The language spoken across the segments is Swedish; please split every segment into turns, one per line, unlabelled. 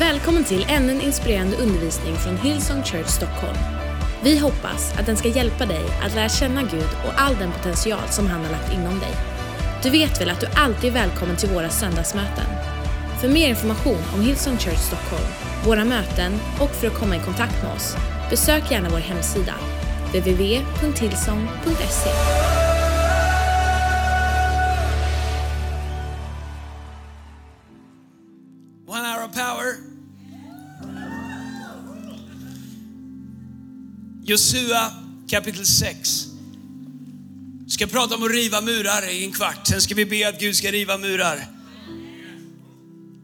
Välkommen till ännu en inspirerande undervisning från Hillsong Church Stockholm. Vi hoppas att den ska hjälpa dig att lära känna Gud och all den potential som han har lagt inom dig. Du vet väl att du alltid är välkommen till våra söndagsmöten? För mer information om Hillsong Church Stockholm, våra möten och för att komma i kontakt med oss, besök gärna vår hemsida, www.hillsong.se.
Josua kapitel 6. Vi ska prata om att riva murar i en kvart. Sen ska vi be att Gud ska riva murar.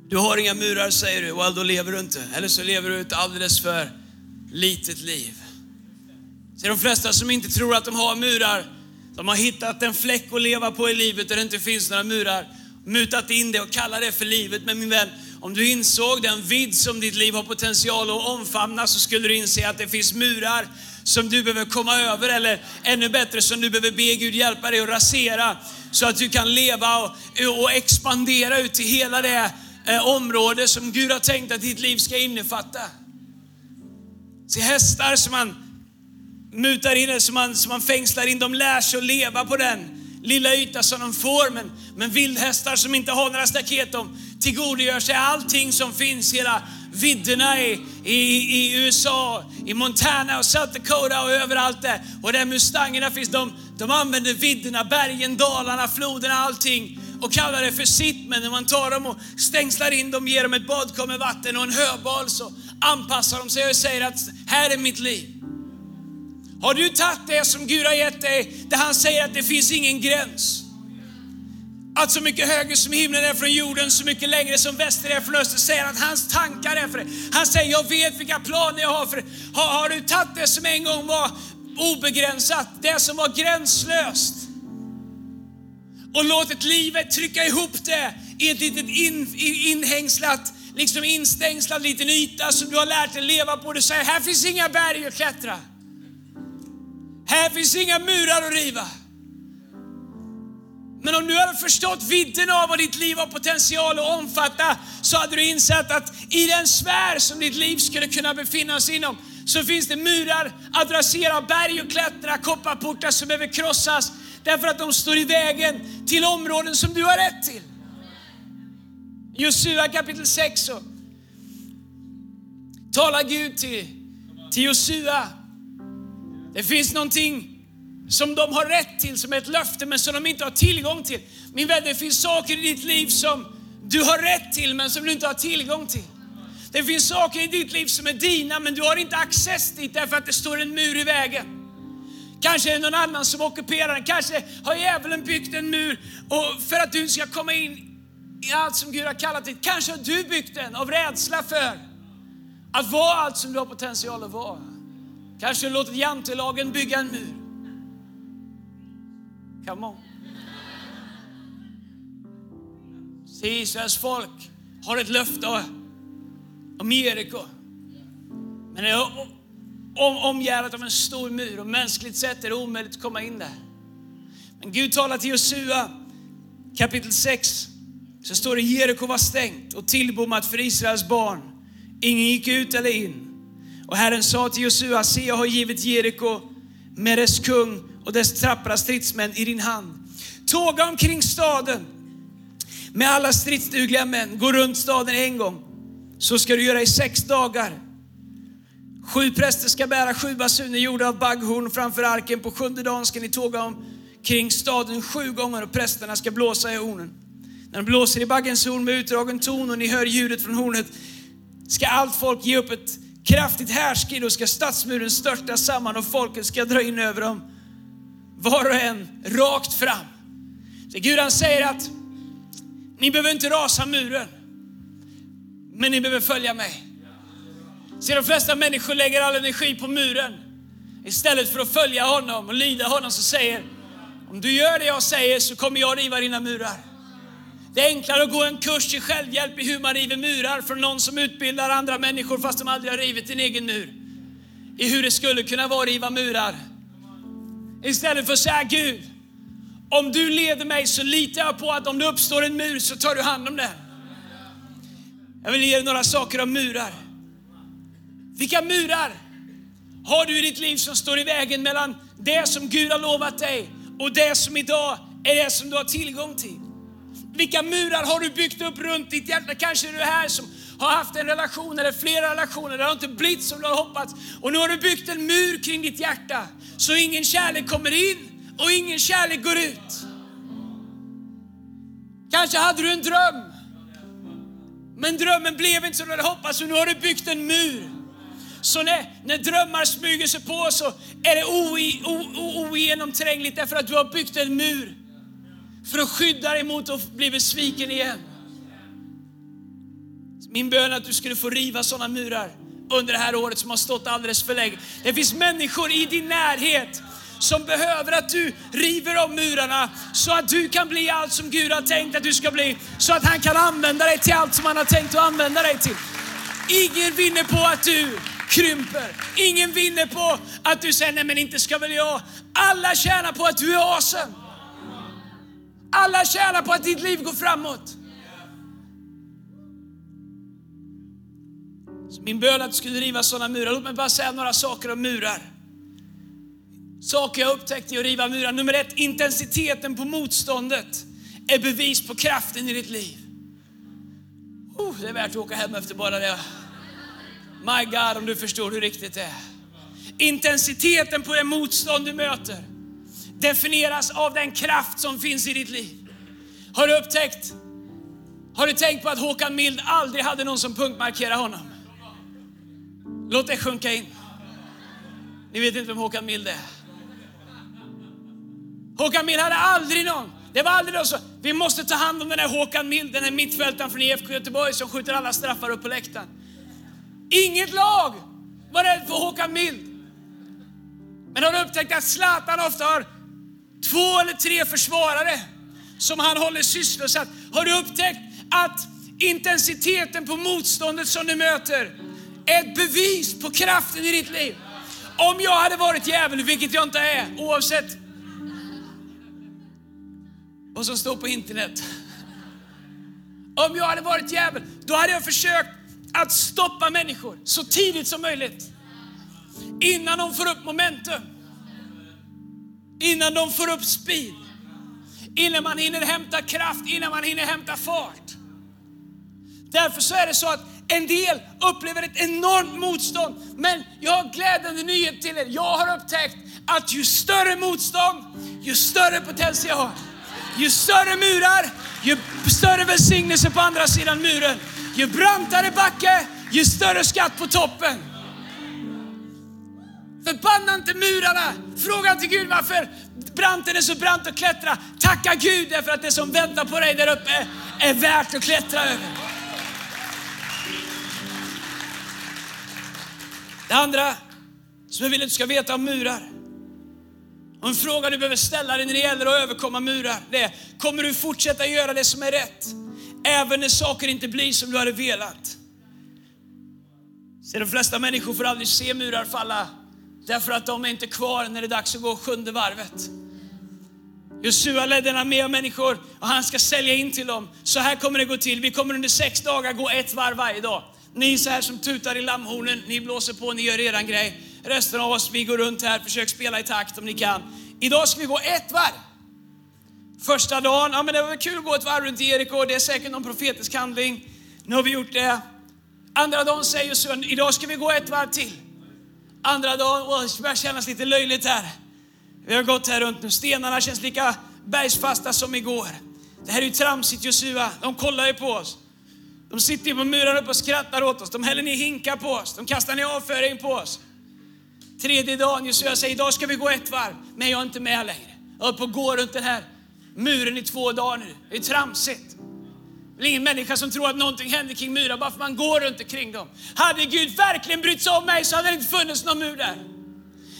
Du har inga murar säger du, och då lever du inte. Eller så lever du ett alldeles för litet liv. Så de flesta som inte tror att de har murar, de har hittat en fläck att leva på i livet där det inte finns några murar. Mutat in det och kallar det för livet. Men min vän, om du insåg den vidd som ditt liv har potential att omfamna så skulle du inse att det finns murar som du behöver komma över eller ännu bättre som du behöver be Gud hjälpa dig att rasera så att du kan leva och, och expandera ut till hela det eh, område som Gud har tänkt att ditt liv ska innefatta. Se hästar som man mutar in, som man, som man fängslar in, de lär sig att leva på den lilla yta som de får. Men, men vildhästar som inte har några staket, de tillgodogör sig allting som finns, hela vidderna i, i, i USA, i Montana och South Dakota och överallt där. Och där mustangerna finns, de, de använder vidderna, bergen, dalarna, floderna, allting och kallar det för sitt. Men när man tar dem och stängslar in dem, ger dem ett badkar med vatten och en höbal så anpassar de sig och säger att här är mitt liv. Har du tagit det som Gud har gett dig, där han säger att det finns ingen gräns? Att så mycket högre som himlen är från jorden, så mycket längre som väster är från öster, säger att hans tankar är för det. Han säger, jag vet vilka planer jag har för det. Har, har du tagit det som en gång var obegränsat, det som var gränslöst? Och låtit livet trycka ihop det i ett litet in, inhängslat, liksom instängslad liten yta som du har lärt dig leva på. Du säger, här finns inga berg att klättra. Här finns inga murar att riva. Men om du hade förstått vidden av vad ditt liv har potential att omfatta, så hade du insett att i den sfär som ditt liv skulle kunna befinna sig inom, så finns det murar att rasera, berg och klättra, kopparportar som behöver krossas, därför att de står i vägen till områden som du har rätt till. Josua kapitel 6 så talar Gud till, till Josua det finns någonting som de har rätt till, som är ett löfte, men som de inte har tillgång till. Min vän, det finns saker i ditt liv som du har rätt till, men som du inte har tillgång till. Det finns saker i ditt liv som är dina, men du har inte access dit därför att det står en mur i vägen. Kanske är det någon annan som ockuperar den. Kanske har djävulen byggt en mur för att du ska komma in i allt som Gud har kallat dig. Kanske har du byggt den av rädsla för att vara allt som du har potential att vara. Kanske har du låtit jantelagen bygga en mur. Come on. Se, Israels folk har ett löfte om Jeriko. Men det är omgärdat av en stor mur och mänskligt sett är det omöjligt att komma in där. Men Gud talar till Josua kapitel 6. Så står det Jeriko var stängt och tillbommat för Israels barn. Ingen gick ut eller in. Och Herren sa till Josua, se jag har givit Jeriko med dess kung och dess trappra stridsmän i din hand. Tåga omkring staden med alla stridsdugliga män, gå runt staden en gång. Så ska du göra i sex dagar. Sju präster ska bära sju basuner gjorda av bagghorn framför arken. På sjunde dagen ska ni tåga omkring staden sju gånger och prästerna ska blåsa i hornen. När de blåser i baggens horn med utdragen ton och ni hör ljudet från hornet ska allt folk ge upp ett kraftigt härskrid och ska stadsmuren störta samman och folket ska dra in över dem, var och en rakt fram. Så Gud han säger att ni behöver inte rasa muren, men ni behöver följa mig. Så de flesta människor lägger all energi på muren istället för att följa honom och lyda honom så säger om du gör det jag säger så kommer jag riva dina murar. Det är enklare att gå en kurs i självhjälp i hur man river murar från någon som utbildar andra människor fast de aldrig har rivit en egen mur. I hur det skulle kunna vara att riva murar. Istället för att säga Gud, om du leder mig så litar jag på att om det uppstår en mur så tar du hand om den. Jag vill ge dig några saker om murar. Vilka murar har du i ditt liv som står i vägen mellan det som Gud har lovat dig och det som idag är det som du har tillgång till? Vilka murar har du byggt upp runt ditt hjärta? Kanske är du här som har haft en relation eller flera relationer, det har inte blivit som du har hoppats. Och nu har du byggt en mur kring ditt hjärta så ingen kärlek kommer in och ingen kärlek går ut. Kanske hade du en dröm, men drömmen blev inte som du hade hoppats och nu har du byggt en mur. Så när, när drömmar smyger sig på så är det ogenomträngligt därför att du har byggt en mur för att skydda dig mot att bli besviken igen. Min bön är att du skulle få riva sådana murar under det här året som har stått alldeles för länge. Det finns människor i din närhet som behöver att du river av murarna så att du kan bli allt som Gud har tänkt att du ska bli. Så att han kan använda dig till allt som han har tänkt att använda dig till. Ingen vinner på att du krymper. Ingen vinner på att du säger, nej men inte ska väl jag. Alla tjänar på att du är awesome. Alla tjänar på att ditt liv går framåt. Så min bön att du skulle riva sådana murar. Låt mig bara säga några saker om murar. Saker jag upptäckte i att riva murar. Nummer ett, intensiteten på motståndet är bevis på kraften i ditt liv. Oh, det är värt att åka hem efter bara det. My God, om du förstår hur riktigt det är. Intensiteten på det motstånd du möter definieras av den kraft som finns i ditt liv. Har du upptäckt, har du tänkt på att Håkan Mild aldrig hade någon som punktmarkerade honom? Låt det sjunka in. Ni vet inte vem Håkan Mild är. Håkan Mild hade aldrig någon. Det var aldrig någon som, vi måste ta hand om den här Håkan Mild, den här mittfältaren från IFK Göteborg som skjuter alla straffar upp på läktaren. Inget lag var rädd för Håkan Mild. Men har du upptäckt att Zlatan ofta har två eller tre försvarare som han håller sysselsatt? Har du upptäckt att intensiteten på motståndet som du möter ett bevis på kraften i ditt liv? Om jag hade varit djävul, vilket jag inte är, oavsett vad som står på internet. Om jag hade varit djävul, då hade jag försökt att stoppa människor så tidigt som möjligt. Innan de får upp momentum. Innan de får upp speed. Innan man hinner hämta kraft, innan man hinner hämta fart. Därför så är det så att en del upplever ett enormt motstånd. Men jag har glädjande nyhet till er. Jag har upptäckt att ju större motstånd, ju större potential. Ju större murar, ju större välsignelse på andra sidan muren. Ju brantare backe, ju större skatt på toppen. Förbanna inte murarna. Fråga inte Gud varför branten är så brant att klättra. Tacka Gud därför att det som väntar på dig där uppe är värt att klättra över. Det andra som jag vill att du ska veta om murar. Och en fråga du behöver ställa dig när det gäller att överkomma murar, det är, kommer du fortsätta göra det som är rätt? Även när saker inte blir som du hade velat. Så de flesta människor får aldrig se murar falla därför att de är inte kvar när det är dags att gå sjunde varvet. Josua ledde en armé av människor och han ska sälja in till dem. Så här kommer det gå till. Vi kommer under sex dagar gå ett varv varje dag. Ni så här som tutar i lammhornen, ni blåser på, ni gör eran grej. Resten av oss, vi går runt här, försök spela i takt om ni kan. Idag ska vi gå ett varv. Första dagen, ja men det var väl kul att gå ett varv runt Jeriko, det är säkert någon profetisk handling. Nu har vi gjort det. Andra dagen säger Josua, idag ska vi gå ett varv till. Andra dagen, åh, det börjar kännas lite löjligt här. Vi har gått här runt nu, stenarna känns lika bergsfasta som igår. Det här är ju tramsigt Josua, de kollar ju på oss. De sitter ju på muren uppe och skrattar åt oss. De häller ner hinkar på oss. De kastar ner avföring på oss. Tredje dagen, Josua säger, idag ska vi gå ett varv. Men jag är inte med längre. Jag håller på att gå runt den här muren i två dagar nu. Det är tramsigt. Det är ingen människa som tror att någonting händer kring murar bara för man går runt omkring dem. Hade Gud verkligen brytt sig om mig så hade det inte funnits någon mur där.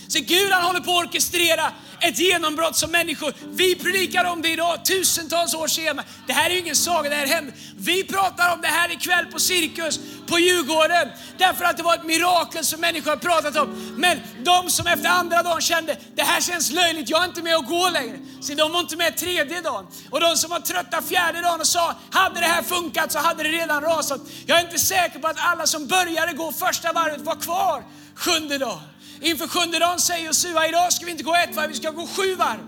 Så Gud han håller på att orkestrera ett genombrott som människor, vi predikar om det idag tusentals år senare. Det här är ju ingen saga, det här hände. Vi pratar om det här ikväll på Cirkus på Djurgården. Därför att det var ett mirakel som människor har pratat om. Men de som efter andra dagen kände, det här känns löjligt, jag är inte med och gå längre. Så de var inte med tredje dagen. Och de som var trötta fjärde dagen och sa, hade det här funkat så hade det redan rasat. Jag är inte säker på att alla som började gå första varvet var kvar sjunde dagen. Inför sjunde dagen säger Josua, idag ska vi inte gå ett varv, vi ska gå sju varv.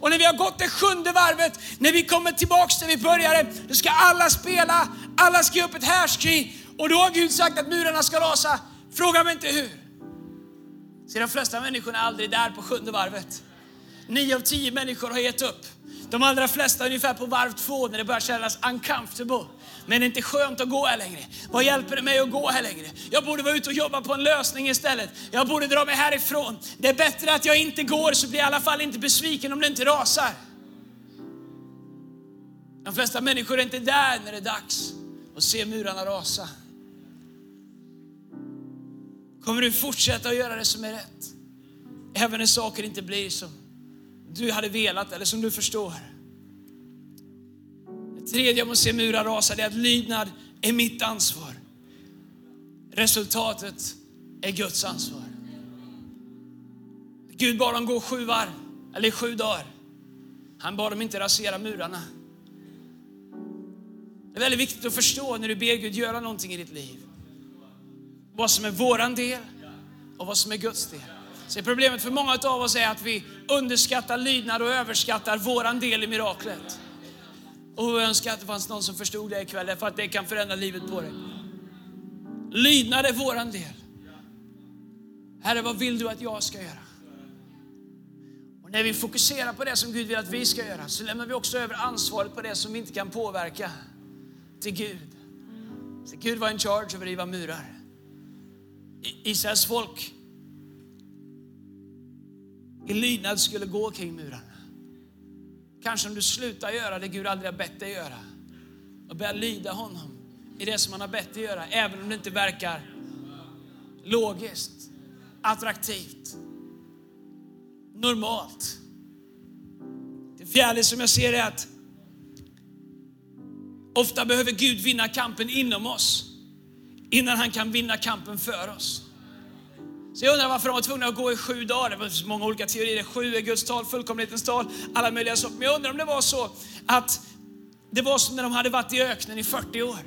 Och när vi har gått det sjunde varvet, när vi kommer tillbaks där vi började, då ska alla spela, alla ska ge upp ett härskri. Och då har Gud sagt att murarna ska rasa. Fråga mig inte hur. Så de flesta människorna är aldrig där på sjunde varvet. Nio av tio människor har gett upp. De allra flesta ungefär på varv två när det börjar kännas uncomfortable. Men det är inte skönt att gå här längre. Vad hjälper det mig att gå här längre? Jag borde vara ute och jobba på en lösning istället. Jag borde dra mig härifrån. Det är bättre att jag inte går så blir jag i alla fall inte besviken om det inte rasar. De flesta människor är inte där när det är dags att se murarna rasa. Kommer du fortsätta att göra det som är rätt? Även när saker inte blir som du hade velat eller som du förstår. Det tredje jag måste se murar rasa är att lydnad är mitt ansvar. Resultatet är Guds ansvar. Gud bad dem gå sju varv, eller sju dagar. Han bad dem inte rasera murarna. Det är väldigt viktigt att förstå när du ber Gud göra någonting i ditt liv. Vad som är våran del och vad som är Guds del. Så problemet för många av oss är att vi underskattar lydnad och överskattar våran del i miraklet. Och jag önskar att det fanns någon som förstod det ikväll, för att det kan förändra livet på dig. Lydnad är våran del. Herre, vad vill du att jag ska göra? Och när vi fokuserar på det som Gud vill att vi ska göra så lämnar vi också över ansvaret på det som vi inte kan påverka till Gud. Så Gud var in charge över att riva murar. Israels folk i lydnad skulle gå kring murarna. Kanske om du slutar göra det Gud aldrig har bett dig göra och börjar lyda honom i det som han har bett dig göra, även om det inte verkar logiskt, attraktivt, normalt. Det fjärde som jag ser är att ofta behöver Gud vinna kampen inom oss innan han kan vinna kampen för oss. Så jag undrar varför de var tvungna att gå i sju dagar. Det var så många olika teorier. Sju är Guds tal, fullkomlighetens tal, alla möjliga saker. Men jag undrar om det var så att det var som när de hade varit i öknen i 40 år.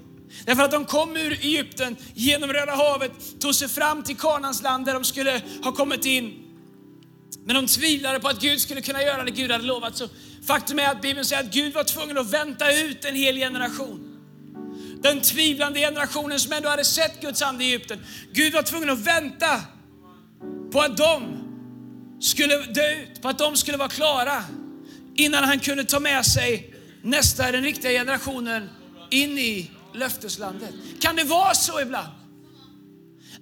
Därför att de kom ur Egypten genom Röda havet, tog sig fram till Kanans land där de skulle ha kommit in. Men de tvivlade på att Gud skulle kunna göra det Gud hade lovat. Så faktum är att Bibeln säger att Gud var tvungen att vänta ut en hel generation. Den tvivlande generationen som ändå hade sett Guds ande i Egypten. Gud var tvungen att vänta på att de skulle dö ut, på att de skulle vara klara innan han kunde ta med sig nästa, den riktiga generationen in i löfteslandet. Kan det vara så ibland?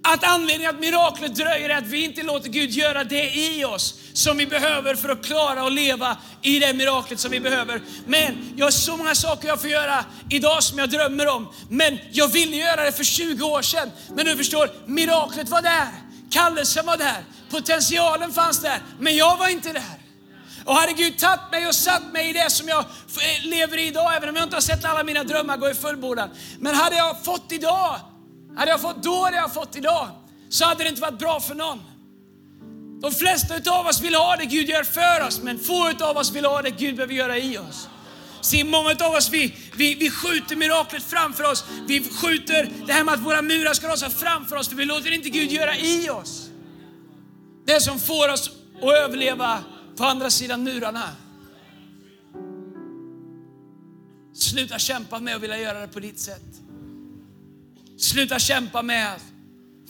Att anledningen att miraklet dröjer är att vi inte låter Gud göra det i oss som vi behöver för att klara och leva i det miraklet som vi behöver. Men jag har så många saker jag får göra idag som jag drömmer om. Men jag ville göra det för 20 år sedan. Men du förstår, miraklet var där. Kallelsen var där, potentialen fanns där, men jag var inte där. Och hade Gud tagit mig och satt mig i det som jag eh, lever i idag, även om jag inte har sett alla mina drömmar gå i fullbordan. Men hade jag fått idag, hade jag fått då det jag fått idag, så hade det inte varit bra för någon. De flesta av oss vill ha det Gud gör för oss, men få av oss vill ha det Gud behöver göra i oss. Se, många av oss vi, vi, vi skjuter miraklet framför oss. Vi skjuter det här med att våra murar ska rasa framför oss, för vi låter inte Gud göra i oss. Det som får oss att överleva på andra sidan murarna. Sluta kämpa med att vilja göra det på ditt sätt. Sluta kämpa med att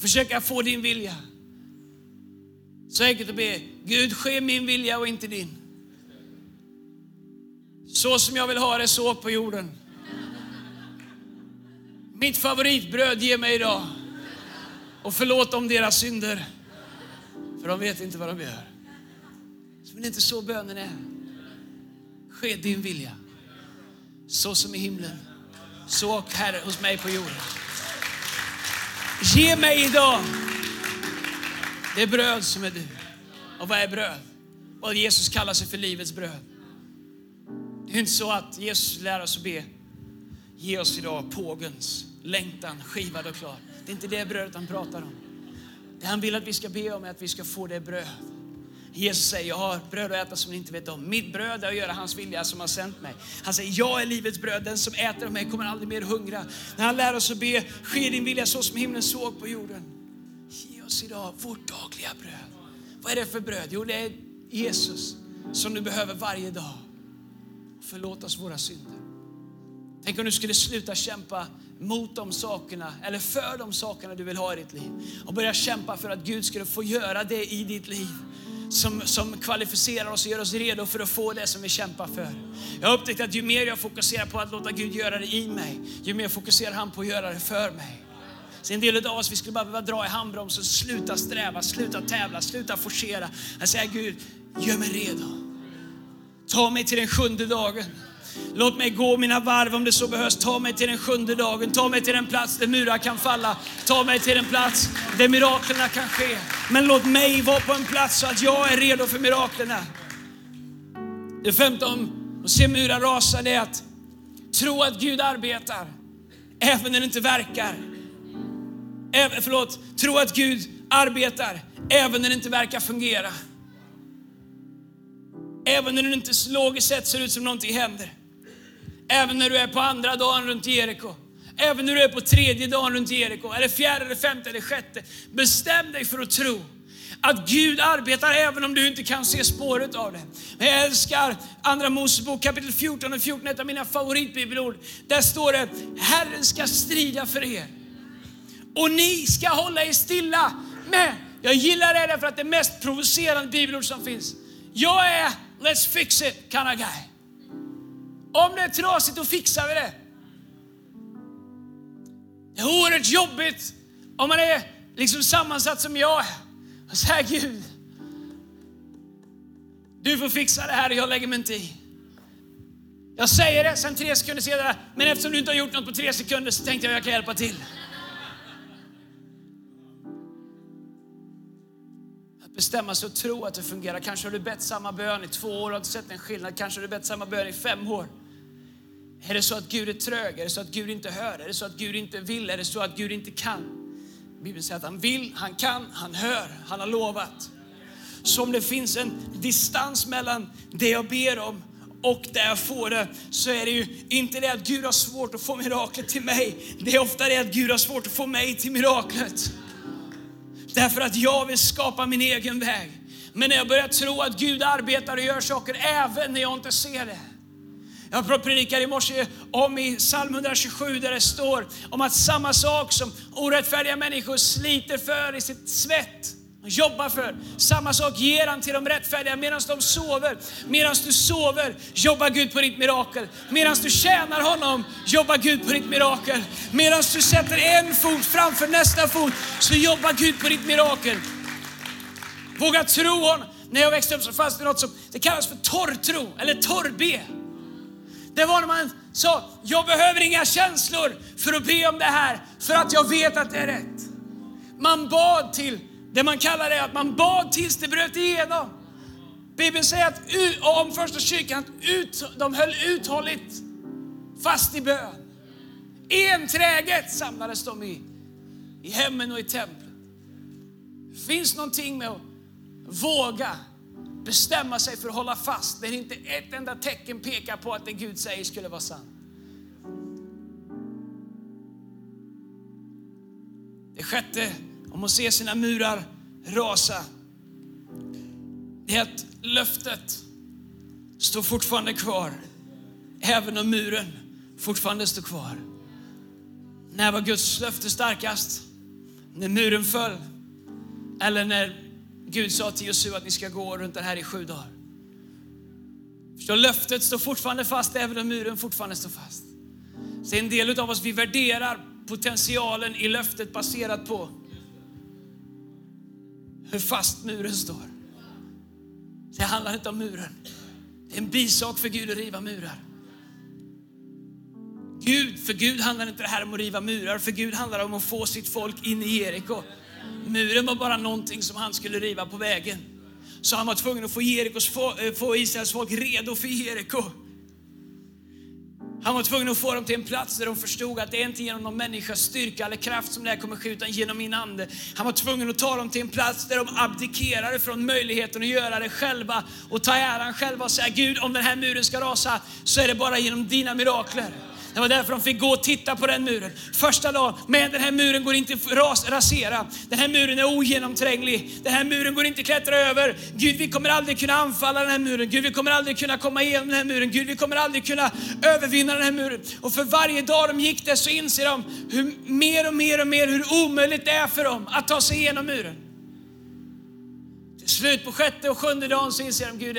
försöka få din vilja. Så enkelt att be, Gud ske min vilja och inte din. Så som jag vill ha det, så på jorden. Mitt favoritbröd ge mig idag. Och förlåt om deras synder. För de vet inte vad de gör. Men det är inte så bönen är. Ske din vilja. Så som i himlen. Så här hos mig på jorden. Ge mig idag det bröd som är du. Och vad är bröd? vad Jesus kallar sig för livets bröd. Det är inte så att Jesus lär oss att be, ge oss idag pågens längtan skivad och klar. Det är inte det brödet han pratar om. Det han vill att vi ska be om är att vi ska få det bröd. Jesus säger, jag har bröd att äta som ni inte vet om. Mitt bröd är att göra hans vilja som har sänt mig. Han säger, jag är livets bröd. Den som äter av mig kommer aldrig mer hungra. När han lär oss att be, ske din vilja så som himlen såg på jorden. Ge oss idag vårt dagliga bröd. Vad är det för bröd? Jo, det är Jesus som du behöver varje dag. Förlåt oss våra synder. Tänk om du skulle sluta kämpa mot de sakerna eller för de sakerna du vill ha i ditt liv och börja kämpa för att Gud skulle få göra det i ditt liv som, som kvalificerar oss och gör oss redo för att få det som vi kämpar för. Jag har upptäckt att ju mer jag fokuserar på att låta Gud göra det i mig, ju mer fokuserar han på att göra det för mig. Så en del av oss vi skulle bara behöva dra i handbromsen, sluta sträva, sluta tävla, sluta forcera. Jag säger Gud, gör mig redo. Ta mig till den sjunde dagen. Låt mig gå mina varv om det så behövs. Ta mig till den sjunde dagen. Ta mig till den plats där murar kan falla. Ta mig till den plats där miraklerna kan ske. Men låt mig vara på en plats så att jag är redo för miraklerna. Det femte om att se murar rasa, det är att tro att Gud arbetar även när det inte verkar. Även, förlåt, tro att Gud arbetar även när det inte verkar fungera. Även när det inte logiskt sett ser ut som någonting händer. Även när du är på andra dagen runt Jeriko. Även när du är på tredje dagen runt Jeriko, eller fjärde, eller femte eller sjätte. Bestäm dig för att tro att Gud arbetar även om du inte kan se spåret av det. Men jag älskar Andra Mosebok kapitel 14 och 14, ett av mina favoritbibelord. Där står det, Herren ska strida för er och ni ska hålla er stilla. Men jag gillar det därför att det är mest provocerande bibelord som finns. Jag är let's fix it kind of guy. Om det är trasigt, då fixar vi det. Det är oerhört jobbigt om man är liksom sammansatt som jag är. Och säger Gud, du får fixa det här och jag lägger mig inte i. Jag säger det, sen tre sekunder senare, men eftersom du inte har gjort något på tre sekunder så tänkte jag att jag kan hjälpa till. Bestämma sig och tro att det fungerar. Kanske har du bett samma bön i två år och inte sett en skillnad. Kanske har du bett samma bön i fem år. Är det så att Gud är trög? Är det så att Gud inte hör? Är det så att Gud inte vill? Är det så att Gud inte kan? Bibeln säger att han vill, han kan, han hör, han har lovat. Så om det finns en distans mellan det jag ber om och där jag får det, så är det ju inte det att Gud har svårt att få miraklet till mig. Det är ofta det att Gud har svårt att få mig till miraklet. Därför att jag vill skapa min egen väg. Men när jag börjar tro att Gud arbetar och gör saker även när jag inte ser det. Jag predikade i morse om i psalm 127 där det står om att samma sak som orättfärdiga människor sliter för i sitt svett, han jobbar för. Samma sak ger han till de rättfärdiga medan de sover. Medan du sover jobbar Gud på ditt mirakel. Medan du tjänar honom jobbar Gud på ditt mirakel. Medan du sätter en fot framför nästa fot så jobbar Gud på ditt mirakel. Våga tro honom. När jag växte upp så fanns det något som det kallas för torrtro eller torrbe. Det var när man sa, jag behöver inga känslor för att be om det här, för att jag vet att det är rätt. Man bad till det man kallar det är att man bad tills det bröt igenom. Bibeln säger att om första kyrkan, ut, de höll uthålligt fast i bön. Enträget samlades de i, i hemmen och i templet. Det finns någonting med att våga bestämma sig för att hålla fast när inte ett enda tecken pekar på att det Gud säger skulle vara sant. Det sjätte om att se sina murar rasa. Det är att löftet står fortfarande kvar, även om muren fortfarande står kvar. När var Guds löfte starkast? När muren föll? Eller när Gud sa till Josua att ni ska gå runt den här i sju dagar? Förstår, löftet står fortfarande fast även om muren fortfarande står fast. Så en del av oss vi värderar potentialen i löftet baserat på hur fast muren står. Det handlar inte om muren. Det är en bisak för Gud att riva murar. Gud, för Gud handlar inte det här om att riva murar, för Gud handlar om att få sitt folk in i Jeriko. Muren var bara någonting som han skulle riva på vägen. Så han var tvungen att få, Jerikos, få, eh, få Israels folk redo för Jeriko. Han var tvungen att få dem till en plats där de förstod att det är inte genom någon människas styrka eller kraft som det här kommer ske, utan genom min ande. Han var tvungen att ta dem till en plats där de abdikerade från möjligheten att göra det själva och ta äran själva och säga Gud, om den här muren ska rasa så är det bara genom dina mirakler. Det var därför de fick gå och titta på den muren. Första dagen, men den här muren går inte att rasera. Den här muren är ogenomtränglig. Den här muren går inte att klättra över. Gud, vi kommer aldrig kunna anfalla den här muren. Gud, vi kommer aldrig kunna komma igenom den här muren. Gud, vi kommer aldrig kunna övervinna den här muren. Och för varje dag de gick där så inser de hur mer och mer och mer hur omöjligt det är för dem att ta sig igenom muren. Till slut på sjätte och sjunde dagen så inser de, Gud,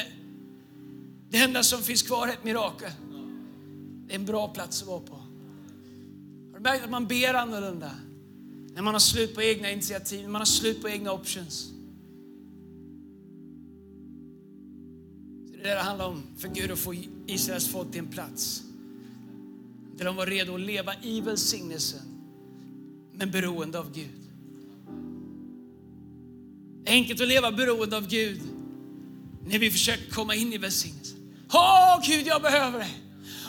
det enda som finns kvar är ett mirakel. Det är en bra plats att vara på. Har du märkt att man ber annorlunda? När man har slut på egna initiativ, när man har slut på egna options. Det är det det handlar om för Gud att få Israels folk till en plats där de var redo att leva i välsignelsen, men beroende av Gud. Det är enkelt att leva beroende av Gud när vi försöker komma in i välsignelsen. Åh Gud, jag behöver dig.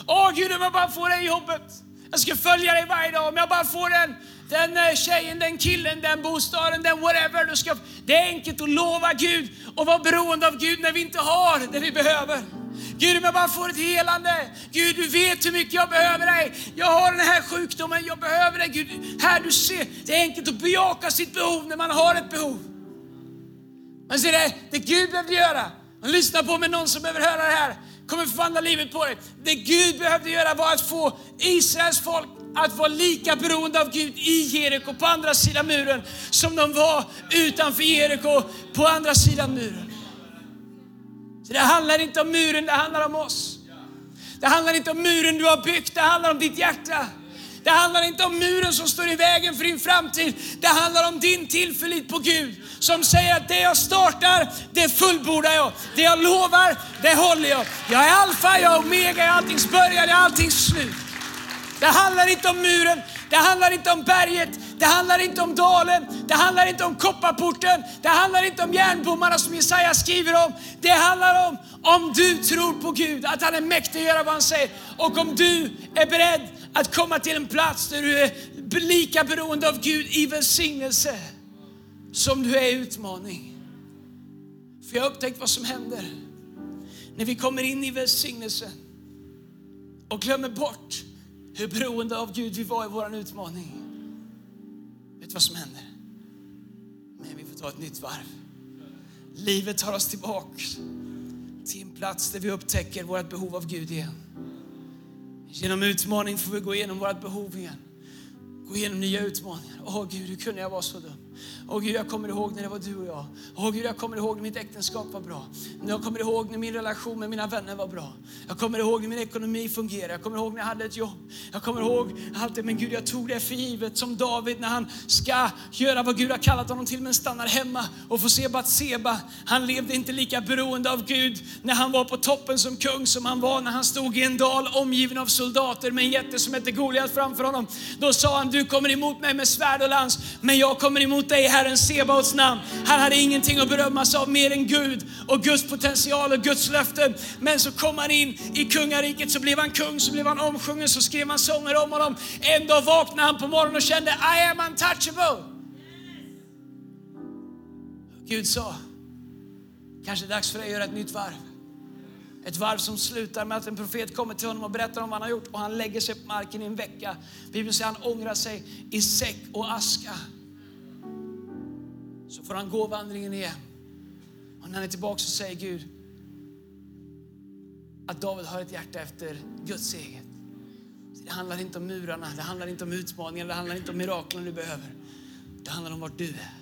Åh Gud, om jag bara får det jobbet. Jag ska följa dig varje dag. Om jag bara får den, den eh, tjejen, den killen, den bostaden, den whatever. Du ska, det är enkelt att lova Gud och vara beroende av Gud när vi inte har det vi behöver. Gud, om jag bara får ett helande. Gud, du vet hur mycket jag behöver dig. Jag har den här sjukdomen, jag behöver dig. Gud, här du ser, det är enkelt att bejaka sitt behov när man har ett behov. Men ser det, det Gud behöver göra, och lyssna på mig någon som behöver höra det här kommer förvandla livet på dig. Det Gud behövde göra var att få Israels folk att vara lika beroende av Gud i Jeriko på andra sidan muren som de var utanför Jeriko på andra sidan muren. Så det handlar inte om muren, det handlar om oss. Det handlar inte om muren du har byggt, det handlar om ditt hjärta. Det handlar inte om muren som står i vägen för din framtid. Det handlar om din tillförlit på Gud som säger att det jag startar, det fullbordar jag. Det jag lovar, det håller jag. Jag är alfa, jag är omega, jag är alltings början, jag är alltings slut. Det handlar inte om muren, det handlar inte om berget, det handlar inte om dalen, det handlar inte om kopparporten, det handlar inte om järnbommarna som Jesaja skriver om. Det handlar om om du tror på Gud, att han är mäktig att göra vad han säger och om du är beredd att komma till en plats där du är lika beroende av Gud i välsignelse som du är i utmaning. För jag har upptäckt vad som händer när vi kommer in i välsignelsen och glömmer bort hur beroende av Gud vi var i vår utmaning. Vet du vad som händer? Men vi får ta ett nytt varv. Livet tar oss tillbaka till en plats där vi upptäcker vårt behov av Gud igen. Genom utmaning får vi gå igenom vårt behov igen. Gå igenom nya utmaningar. Åh Gud, hur kunde jag vara så dum? Åh Gud, jag kommer ihåg när det var du och jag. Åh Gud, jag kommer ihåg när mitt äktenskap var bra. Jag kommer ihåg när min relation med mina vänner var bra. Jag kommer ihåg när min ekonomi fungerade. Jag kommer ihåg när jag hade ett jobb. Jag kommer ihåg allt det. Men Gud, jag tog det för givet som David när han ska göra vad Gud har kallat honom till men stannar hemma och får se Batseba. Han levde inte lika beroende av Gud när han var på toppen som kung som han var när han stod i en dal omgiven av soldater med en jätte som hette Goliat framför honom. Då sa han, du kommer emot mig med svärd och lans, men jag kommer emot dig Herren Sebaots namn. Han hade ingenting att berömma sig av mer än Gud och Guds potential och Guds löften. Men så kom han in i kungariket, så blev han kung, så blev han omsjungen, så skrev man sånger om honom. En dag vaknade han på morgonen och kände, I am untouchable. Gud sa, kanske är det dags för dig att göra ett nytt varv. Ett varv som slutar med att en profet kommer till honom och berättar om vad han har gjort och han lägger sig på marken i en vecka. Bibeln säger att han ångrar sig i säck och aska. Så får han gå vandringen igen. Och när han är tillbaka så säger Gud att David har ett hjärta efter Guds eget. Det handlar inte om murarna, det handlar inte om utmaningarna, det handlar inte om miraklen du behöver. Det handlar om vart du är.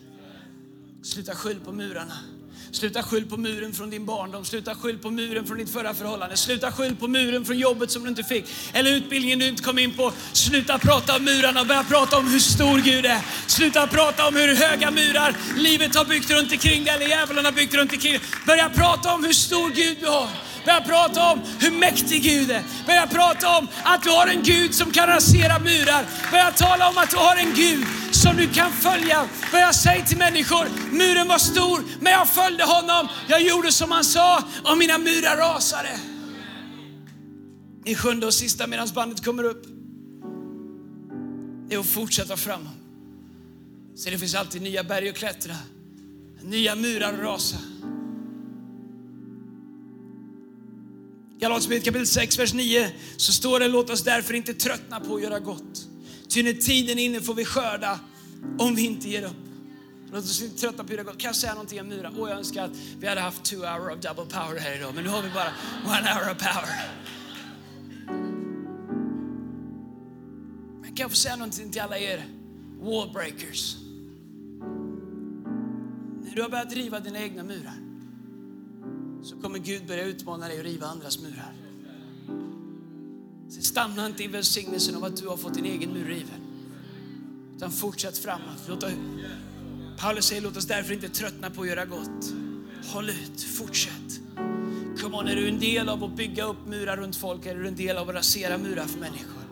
Sluta skyll på murarna. Sluta skyll på muren från din barndom, sluta skyll på muren från ditt förra förhållande, sluta skyll på muren från jobbet som du inte fick, eller utbildningen du inte kom in på. Sluta prata om murarna och börja prata om hur stor Gud är. Sluta prata om hur höga murar livet har byggt runt omkring dig, eller djävulen har byggt runt omkring dig. Börja prata om hur stor Gud du har. Börja prata om hur mäktig Gud är. Börja prata om att du har en Gud som kan rasera murar. Börja tala om att du har en Gud som du kan följa. Börja säga till människor, muren var stor men jag följde honom. Jag gjorde som han sa och mina murar rasade. I sjunde och sista medan bandet kommer upp. Det är att fortsätta framåt. Så det finns alltid nya berg att klättra, nya murar att rasa. Galaterbrevet kapitel 6, vers 9 så står det, låt oss därför inte tröttna på att göra gott. Ty när tiden är inne får vi skörda om vi inte ger upp. Låt oss inte tröttna på att göra gott. Kan jag säga någonting om murar? Åh, jag önskar att vi hade haft two hour of double power här idag, men nu har vi bara one hour of power. Men kan jag få säga någonting till alla er wallbreakers? När du har börjat riva dina egna murar så kommer Gud börja utmana dig att riva andras murar. Så stanna inte i välsignelsen av att du har fått din egen mur riven. Utan fortsätt framåt. Låt, Paulus säger låt oss därför inte tröttna på att göra gott. Håll ut, fortsätt. Kom on, är du en del av att bygga upp murar runt folk? Är du en del av att rasera murar för människor?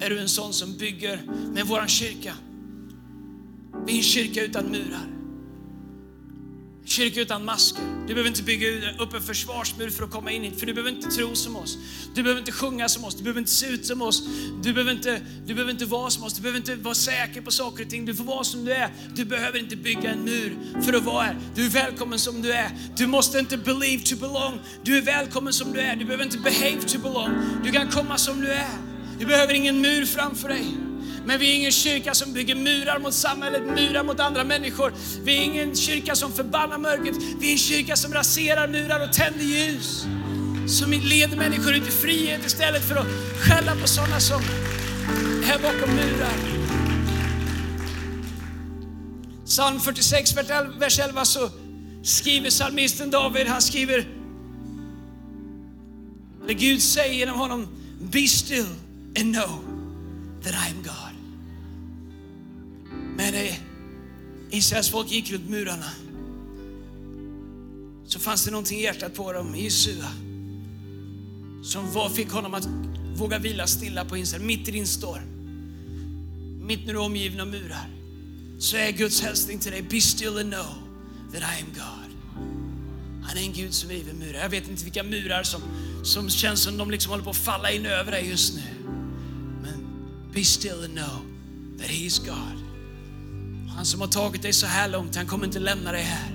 Är du en sån som bygger med våran kyrka? Vi är en kyrka utan murar. Kyrka utan masker. Du behöver inte bygga upp en försvarsmur för att komma in hit, för du behöver inte tro som oss. Du behöver inte sjunga som oss, du behöver inte se ut som oss. Du behöver inte, du behöver inte vara som oss, du behöver inte vara säker på saker och ting. Du får vara som du är. Du behöver inte bygga en mur för att vara här. Du är välkommen som du är. Du måste inte believe to belong. Du är välkommen som du är. Du behöver inte behave to belong. Du kan komma som du är. Du behöver ingen mur framför dig. Men vi är ingen kyrka som bygger murar mot samhället, murar mot andra människor. Vi är ingen kyrka som förbannar mörkret. Vi är en kyrka som raserar murar och tänder ljus. Som leder människor ut i frihet istället för att skälla på sådana som är bakom murar. Psalm 46, vers 11 så skriver psalmisten David, han skriver, eller Gud säger genom honom, Be still and know that I am God. Men Israels folk gick runt murarna så fanns det någonting i hjärtat på dem, i Jesua, som var, fick honom att våga vila stilla på insidan, mitt i din storm. Mitt när du är omgiven av murar. Så är Guds hälsning till dig, be still and know that I am God. Han är en Gud som river murar. Jag vet inte vilka murar som, som känns som de liksom håller på att falla in över dig just nu. Men be still and know that He is God. Han som har tagit dig så här långt, han kommer inte lämna dig här.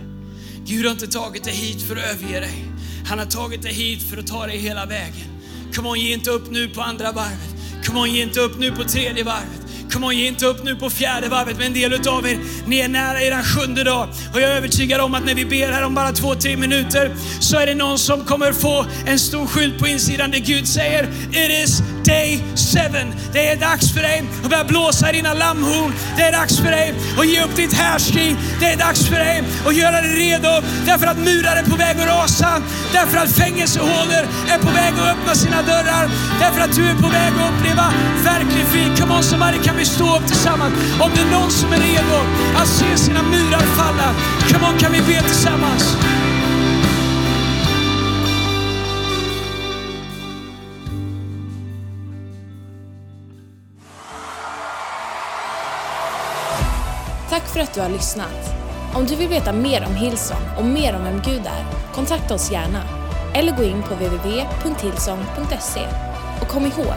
Gud har inte tagit dig hit för att överge dig. Han har tagit dig hit för att ta dig hela vägen. Kom on, ge inte upp nu på andra varvet. Kom on, ge inte upp nu på tredje varvet. Kom on, ge inte upp nu på fjärde varvet. Men en del utav er, ni är nära er sjunde dag. Och jag är övertygad om att när vi ber här om bara två, tre minuter så är det någon som kommer få en stor skylt på insidan där Gud säger It is day seven. Det är dags för dig att börja blåsa i dina lammhorn. Det är dags för dig att ge upp ditt härskrig. Det är dags för dig att göra dig redo därför att murar är på väg att rasa. Därför att fängelsehålor är på väg att öppna sina dörrar. Därför att du är på väg att uppleva verklig frid. Come on somebody, kan vi stå upp tillsammans? Om det är någon som är redo att se sina murar falla. Come on, kan vi be tillsammans?
För att du har lyssnat. Om du vill veta mer om Hillsong och mer om vem Gud är, kontakta oss gärna. Eller gå in på www.hillsong.se. Och kom ihåg,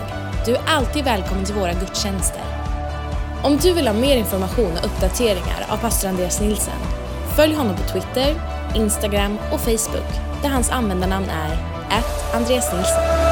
du är alltid välkommen till våra gudstjänster. Om du vill ha mer information och uppdateringar av pastor Andreas Nilsen, följ honom på Twitter, Instagram och Facebook där hans användarnamn är Andreas Nilsson.